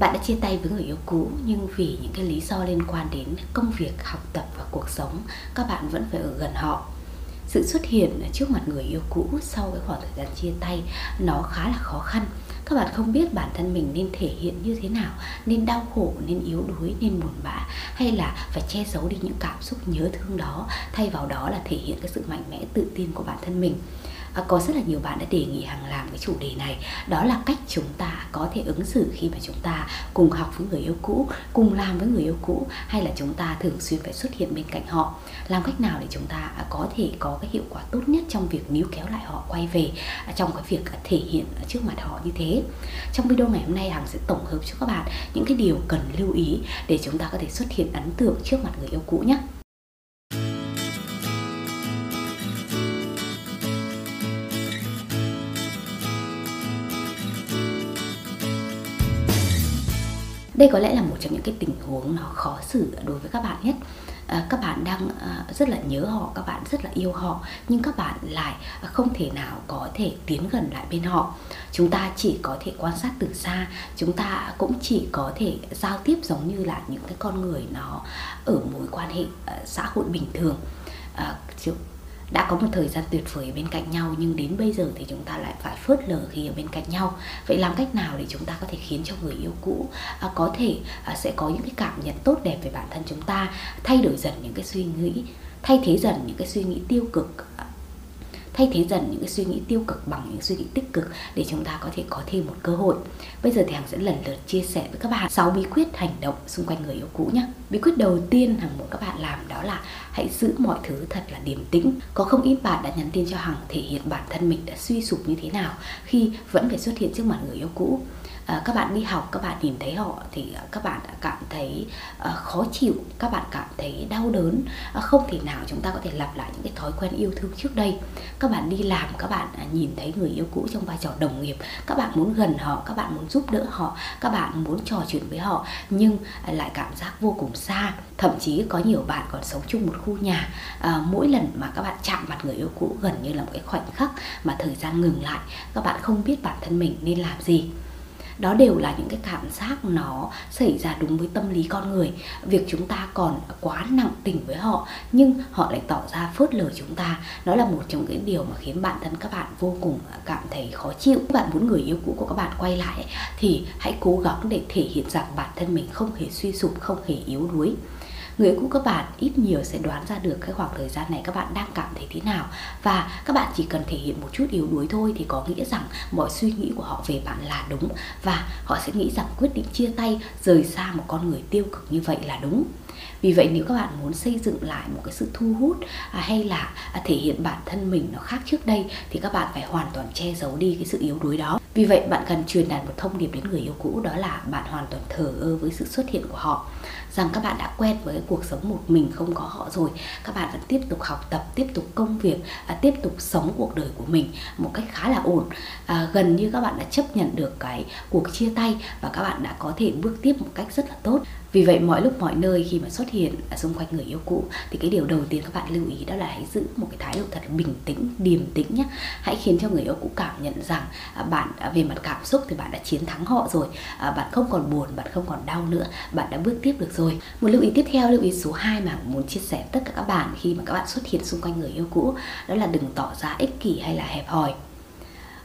Bạn đã chia tay với người yêu cũ nhưng vì những cái lý do liên quan đến công việc, học tập và cuộc sống, các bạn vẫn phải ở gần họ. Sự xuất hiện trước mặt người yêu cũ sau cái khoảng thời gian chia tay nó khá là khó khăn. Các bạn không biết bản thân mình nên thể hiện như thế nào, nên đau khổ, nên yếu đuối, nên buồn bã hay là phải che giấu đi những cảm xúc nhớ thương đó, thay vào đó là thể hiện cái sự mạnh mẽ tự tin của bản thân mình À, có rất là nhiều bạn đã đề nghị hàng làm cái chủ đề này. Đó là cách chúng ta có thể ứng xử khi mà chúng ta cùng học với người yêu cũ, cùng làm với người yêu cũ, hay là chúng ta thường xuyên phải xuất hiện bên cạnh họ. Làm cách nào để chúng ta à, có thể có cái hiệu quả tốt nhất trong việc níu kéo lại họ, quay về à, trong cái việc thể hiện trước mặt họ như thế? Trong video ngày hôm nay, hằng sẽ tổng hợp cho các bạn những cái điều cần lưu ý để chúng ta có thể xuất hiện ấn tượng trước mặt người yêu cũ nhé. Đây có lẽ là một trong những cái tình huống nó khó xử đối với các bạn nhất. À, các bạn đang à, rất là nhớ họ các bạn rất là yêu họ nhưng các bạn lại không thể nào có thể tiến gần lại bên họ. Chúng ta chỉ có thể quan sát từ xa chúng ta cũng chỉ có thể giao tiếp giống như là những cái con người nó ở mối quan hệ à, xã hội bình thường. À, đã có một thời gian tuyệt vời bên cạnh nhau nhưng đến bây giờ thì chúng ta lại phải phớt lờ khi ở bên cạnh nhau. Vậy làm cách nào để chúng ta có thể khiến cho người yêu cũ à, có thể à, sẽ có những cái cảm nhận tốt đẹp về bản thân chúng ta thay đổi dần những cái suy nghĩ thay thế dần những cái suy nghĩ tiêu cực à, thay thế dần những cái suy nghĩ tiêu cực bằng những suy nghĩ tích cực để chúng ta có thể có thêm một cơ hội. Bây giờ thì Hằng sẽ lần lượt chia sẻ với các bạn 6 bí quyết hành động xung quanh người yêu cũ nhé. Bí quyết đầu tiên Hằng muốn các bạn làm đó là hãy giữ mọi thứ thật là điềm tĩnh. Có không ít bạn đã nhắn tin cho Hằng thể hiện bản thân mình đã suy sụp như thế nào khi vẫn phải xuất hiện trước mặt người yêu cũ Ờ, các bạn đi học các bạn nhìn thấy họ thì ờ, các bạn đã cảm thấy ờ, khó chịu các bạn cảm thấy đau đớn. Không thể nào chúng ta có thể lặp lại những cái thói quen yêu thương trước đây. Các bạn đi làm các bạn à, nhìn thấy người yêu cũ trong vai trò đồng nghiệp. Các bạn muốn gần họ các bạn muốn giúp đỡ họ các bạn muốn trò chuyện với họ nhưng à, lại cảm giác vô cùng xa. Thậm chí có nhiều bạn còn sống chung một khu nhà. À, mỗi lần mà các bạn chạm mặt người yêu cũ gần như là một cái khoảnh khắc mà thời gian ngừng lại các bạn không biết bản thân mình nên làm gì đó đều là những cái cảm giác nó xảy ra đúng với tâm lý con người. Việc chúng ta còn quá nặng tình với họ, nhưng họ lại tỏ ra phớt lờ chúng ta. Đó là một trong những điều mà khiến bản thân các bạn vô cùng cảm thấy khó chịu. Các bạn muốn người yêu cũ của các bạn quay lại thì hãy cố gắng để thể hiện rằng bản thân mình không hề suy sụp, không hề yếu đuối người cũ các bạn ít nhiều sẽ đoán ra được cái khoảng thời gian này các bạn đang cảm thấy thế nào. Và các bạn chỉ cần thể hiện một chút yếu đuối thôi thì có nghĩa rằng mọi suy nghĩ của họ về bạn là đúng. Và họ sẽ nghĩ rằng quyết định chia tay rời xa một con người tiêu cực như vậy là đúng. Vì vậy nếu các bạn muốn xây dựng lại một cái sự thu hút à, hay là à, thể hiện bản thân mình nó khác trước đây thì các bạn phải hoàn toàn che giấu đi cái sự yếu đuối đó. Vì vậy bạn cần truyền đạt một thông điệp đến người yêu cũ đó là bạn hoàn toàn thờ ơ với sự xuất hiện của họ. Rằng các bạn đã quen với cuộc sống một mình không có họ rồi. Các bạn vẫn tiếp tục học tập tiếp tục công việc à, tiếp tục sống cuộc đời của mình một cách khá là ổn. À, gần như các bạn đã chấp nhận được cái cuộc chia tay và các bạn đã có thể bước tiếp một cách rất là tốt vì vậy mọi lúc mọi nơi khi mà xuất hiện ở xung quanh người yêu cũ thì cái điều đầu tiên các bạn lưu ý đó là hãy giữ một cái thái độ thật bình tĩnh, điềm tĩnh nhé. Hãy khiến cho người yêu cũ cảm nhận rằng à, bạn à, về mặt cảm xúc thì bạn đã chiến thắng họ rồi, à, bạn không còn buồn, bạn không còn đau nữa, bạn đã bước tiếp được rồi. Một lưu ý tiếp theo, lưu ý số 2 mà muốn chia sẻ tất cả các bạn khi mà các bạn xuất hiện xung quanh người yêu cũ đó là đừng tỏ ra ích kỷ hay là hẹp hòi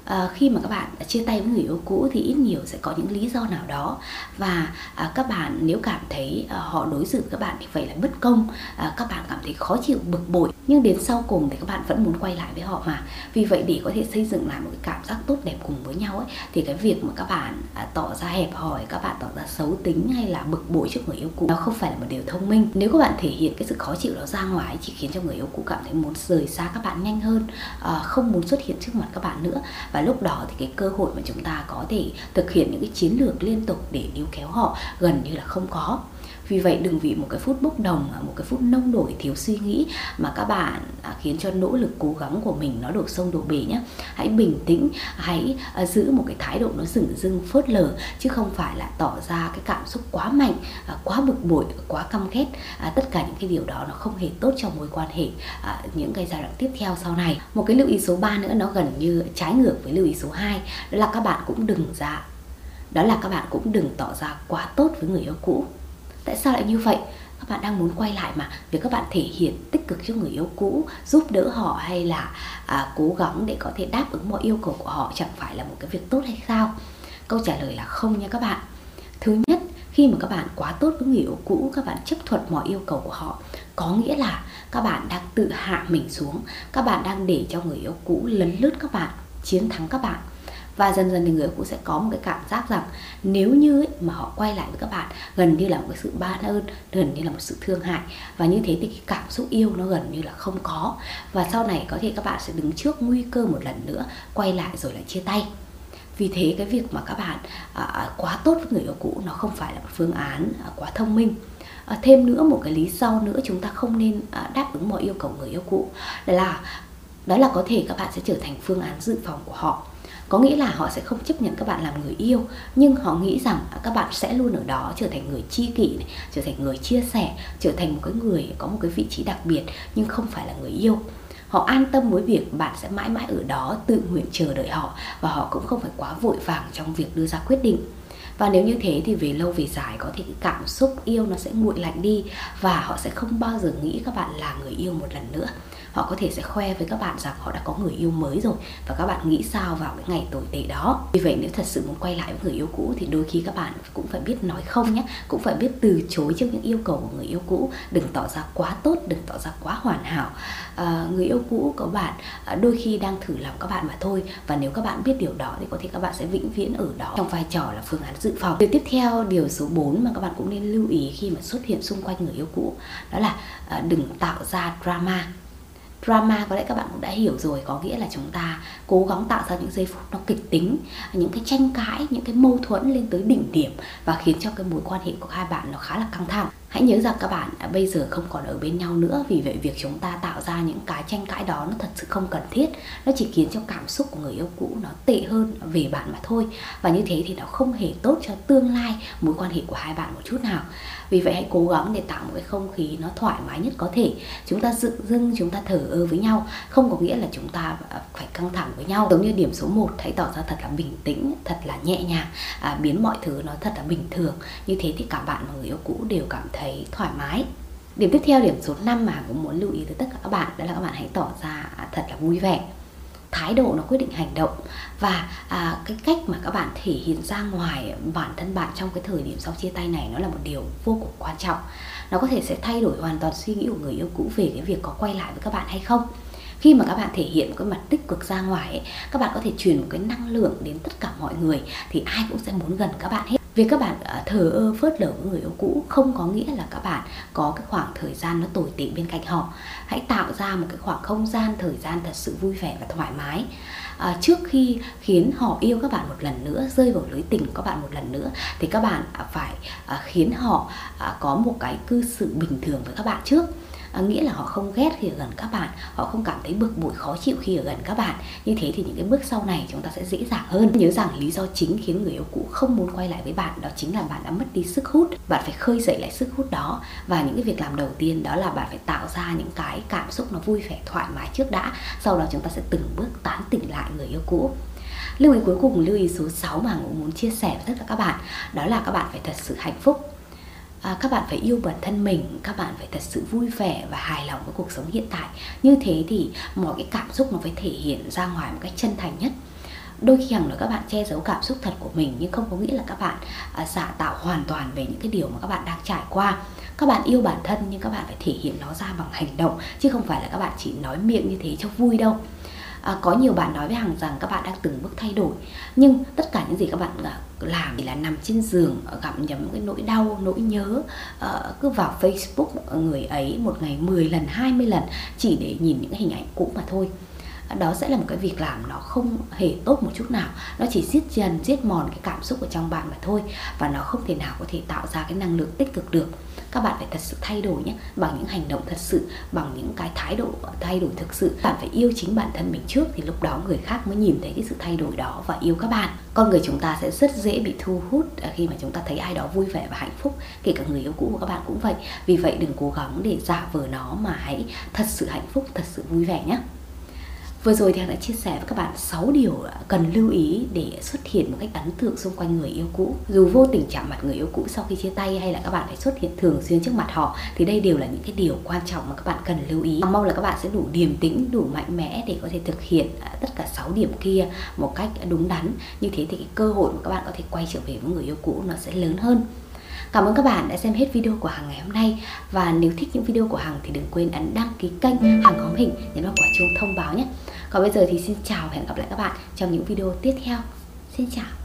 à, khi mà các bạn chia tay với người yêu cũ thì ít nhiều sẽ có những lý do nào đó. Và à, các bạn nếu cảm thấy à, họ đối xử các bạn thì vậy là bất công à, các bạn cảm thấy khó chịu bực bội nhưng đến sau cùng thì các bạn vẫn muốn quay lại với họ mà. Vì vậy để có thể xây dựng lại một cái cảm giác tốt đẹp cùng với nhau ấy thì cái việc mà các bạn à, tỏ ra hẹp hòi các bạn tỏ ra xấu tính hay là bực bội trước người yêu cũ nó không phải là một điều thông minh. Nếu các bạn thể hiện cái sự khó chịu đó ra ngoài chỉ khiến cho người yêu cũ cảm thấy muốn rời xa các bạn nhanh hơn à, không muốn xuất hiện trước mặt các bạn nữa và lúc đó thì cái cơ hội mà chúng ta có thể thực hiện những cái chiến lược liên tục để níu kéo họ gần như là không có vì vậy đừng vì một cái phút bốc đồng à, một cái phút nông nổi thiếu suy nghĩ mà các bạn à, khiến cho nỗ lực cố gắng của mình nó đổ sông đổ bể nhé. Hãy bình tĩnh, hãy à, giữ một cái thái độ nó dửng dưng phớt lờ, chứ không phải là tỏ ra cái cảm xúc quá mạnh quá bực bội, quá căm ghét. Tất cả những cái điều đó nó không hề tốt cho mối quan hệ những cái giai đoạn tiếp theo sau này. Một cái lưu ý số 3 nữa, nó gần như trái ngược với lưu ý số 2 đó là các bạn cũng đừng ra, đó là các bạn cũng đừng tỏ ra quá tốt với người yêu cũ tại sao lại như vậy? Các bạn đang muốn quay lại mà. Việc các bạn thể hiện tích cực cho người yêu cũ giúp đỡ họ hay là à, cố gắng để có thể đáp ứng mọi yêu cầu của họ chẳng phải là một cái việc tốt hay sao? Câu trả lời là không nha các bạn. Thứ nhất khi mà các bạn quá tốt với người yêu cũ các bạn chấp thuận mọi yêu cầu của họ. Có nghĩa là các bạn đang tự hạ mình xuống các bạn đang để cho người yêu cũ lấn lướt các bạn chiến thắng các bạn và dần dần thì người cũ sẽ có một cái cảm giác rằng nếu như ấy, mà họ quay lại với các bạn gần như là một cái sự ban ơn gần như là một sự thương hại. Và như thế thì cái cảm xúc yêu nó gần như là không có. Và sau này có thể các bạn sẽ đứng trước nguy cơ một lần nữa quay lại rồi lại chia tay. Vì thế cái việc mà các bạn à, à, quá tốt với người yêu cũ nó không phải là một phương án à, quá thông minh. À, thêm nữa một cái lý do nữa chúng ta không nên à, đáp ứng mọi yêu cầu người yêu cũ là đó là có thể các bạn sẽ trở thành phương án dự phòng của họ có nghĩa là họ sẽ không chấp nhận các bạn làm người yêu nhưng họ nghĩ rằng à, các bạn sẽ luôn ở đó trở thành người chi kỷ này, trở thành người chia sẻ trở thành một cái người có một cái vị trí đặc biệt nhưng không phải là người yêu. Họ an tâm với việc bạn sẽ mãi mãi ở đó tự nguyện chờ đợi họ và họ cũng không phải quá vội vàng trong việc đưa ra quyết định. Và nếu như thế thì về lâu về dài có thể cái cảm xúc yêu nó sẽ nguội lạnh đi và họ sẽ không bao giờ nghĩ các bạn là người yêu một lần nữa họ có thể sẽ khoe với các bạn rằng họ đã có người yêu mới rồi và các bạn nghĩ sao vào cái ngày tồi tệ đó. Vì vậy nếu thật sự muốn quay lại với người yêu cũ thì đôi khi các bạn cũng phải biết nói không nhé cũng phải biết từ chối trước những yêu cầu của người yêu cũ. Đừng tỏ ra quá tốt đừng tỏ ra quá hoàn hảo. À, người yêu cũ của bạn à, đôi khi đang thử lòng các bạn mà thôi. Và nếu các bạn biết điều đó thì có thể các bạn sẽ vĩnh viễn ở đó trong vai trò là phương án dự phòng. Điều tiếp theo điều số 4 mà các bạn cũng nên lưu ý khi mà xuất hiện xung quanh người yêu cũ đó là à, đừng tạo ra drama drama có lẽ các bạn cũng đã hiểu rồi, có nghĩa là chúng ta cố gắng tạo ra những giây phút nó kịch tính, những cái tranh cãi, những cái mâu thuẫn lên tới đỉnh điểm và khiến cho cái mối quan hệ của hai bạn nó khá là căng thẳng hãy nhớ rằng các bạn à, bây giờ không còn ở bên nhau nữa. Vì vậy việc chúng ta tạo ra những cái tranh cãi đó nó thật sự không cần thiết. Nó chỉ khiến cho cảm xúc của người yêu cũ nó tệ hơn về bạn mà thôi. Và như thế thì nó không hề tốt cho tương lai mối quan hệ của hai bạn một chút nào. Vì vậy hãy cố gắng để tạo một cái không khí nó thoải mái nhất có thể. Chúng ta dựng dưng chúng ta thở ơ với nhau. Không có nghĩa là chúng ta à, phải căng thẳng với nhau. Giống như điểm số 1 hãy tỏ ra thật là bình tĩnh thật là nhẹ nhàng. À, biến mọi thứ nó thật là bình thường. Như thế thì cả bạn và người yêu cũ đều cảm thấy thoải mái. Điểm tiếp theo điểm số 5 mà cũng muốn lưu ý tới tất cả các bạn đó là các bạn hãy tỏ ra à, thật là vui vẻ. Thái độ nó quyết định hành động và à, cái cách mà các bạn thể hiện ra ngoài bản thân bạn trong cái thời điểm sau chia tay này nó là một điều vô cùng quan trọng. Nó có thể sẽ thay đổi hoàn toàn suy nghĩ của người yêu cũ về cái việc có quay lại với các bạn hay không. Khi mà các bạn thể hiện cái mặt tích cực ra ngoài ấy, các bạn có thể truyền một cái năng lượng đến tất cả mọi người thì ai cũng sẽ muốn gần các bạn hết việc các bạn à, thờ ơ phớt lờ với người yêu cũ không có nghĩa là các bạn có cái khoảng thời gian nó tồi tệ bên cạnh họ. Hãy tạo ra một cái khoảng không gian thời gian thật sự vui vẻ và thoải mái. À, trước khi khiến họ yêu các bạn một lần nữa rơi vào lưới tình của các bạn một lần nữa thì các bạn phải à, khiến họ à, có một cái cư xử bình thường với các bạn trước à, nghĩa là họ không ghét khi ở gần các bạn họ không cảm thấy bực bội khó chịu khi ở gần các bạn. Như thế thì những cái bước sau này chúng ta sẽ dễ dàng hơn. Nhớ rằng lý do chính khiến người yêu cũ không muốn quay lại với bạn đó chính là bạn đã mất đi sức hút. Bạn phải khơi dậy lại sức hút đó. Và những cái việc làm đầu tiên đó là bạn phải tạo ra những cái cảm xúc nó vui vẻ thoải mái trước đã. Sau đó chúng ta sẽ từng bước tán tỉnh lại người yêu cũ. Lưu ý cuối cùng lưu ý số 6 mà Ngũ muốn chia sẻ với tất cả các bạn. Đó là các bạn phải thật sự hạnh phúc à, các bạn phải yêu bản thân mình các bạn phải thật sự vui vẻ và hài lòng với cuộc sống hiện tại. Như thế thì mọi cái cảm xúc nó phải thể hiện ra ngoài một cách chân thành nhất. Đôi khi rằng là các bạn che giấu cảm xúc thật của mình nhưng không có nghĩa là các bạn à, giả tạo hoàn toàn về những cái điều mà các bạn đang trải qua. Các bạn yêu bản thân nhưng các bạn phải thể hiện nó ra bằng hành động chứ không phải là các bạn chỉ nói miệng như thế cho vui đâu à, có nhiều bạn nói với hằng rằng các bạn đang từng bước thay đổi nhưng tất cả những gì các bạn à, làm thì là nằm trên giường gặm gặp những cái nỗi đau nỗi nhớ. À, cứ vào facebook à, người ấy một ngày 10 lần 20 lần chỉ để nhìn những hình ảnh cũ mà thôi đó sẽ là một cái việc làm nó không hề tốt một chút nào. Nó chỉ giết dần, giết mòn cái cảm xúc ở trong bạn mà thôi. Và nó không thể nào có thể tạo ra cái năng lượng tích cực được. Các bạn phải thật sự thay đổi nhé, bằng những hành động thật sự, bằng những cái thái độ, thay đổi thực sự. Bạn phải yêu chính bản thân mình trước thì lúc đó người khác mới nhìn thấy cái sự thay đổi đó và yêu các bạn. Con người chúng ta sẽ rất dễ bị thu hút à, khi mà chúng ta thấy ai đó vui vẻ và hạnh phúc, kể cả người yêu cũ của các bạn cũng vậy. Vì vậy đừng cố gắng để giả vờ nó mà hãy thật sự hạnh phúc, thật sự vui vẻ nhé. Vừa rồi thì Hằng đã chia sẻ với các bạn 6 điều cần lưu ý để xuất hiện một cách ấn tượng xung quanh người yêu cũ. Dù vô tình chạm mặt người yêu cũ sau khi chia tay hay là các bạn phải xuất hiện thường xuyên trước mặt họ thì đây đều là những cái điều quan trọng mà các bạn cần lưu ý. Mong là các bạn sẽ đủ điềm tĩnh, đủ mạnh mẽ để có thể thực hiện à, tất cả 6 điểm kia một cách đúng đắn. Như thế thì cái cơ hội mà các bạn có thể quay trở về với người yêu cũ nó sẽ lớn hơn. Cảm ơn các bạn đã xem hết video của Hằng ngày hôm nay. Và nếu thích những video của Hằng thì đừng quên ấn đăng ký kênh Hằng Hóm Hình nhấn vào quả chuông thông báo nhé. Còn bây giờ thì xin chào và hẹn gặp lại các bạn trong những video tiếp theo. Xin chào.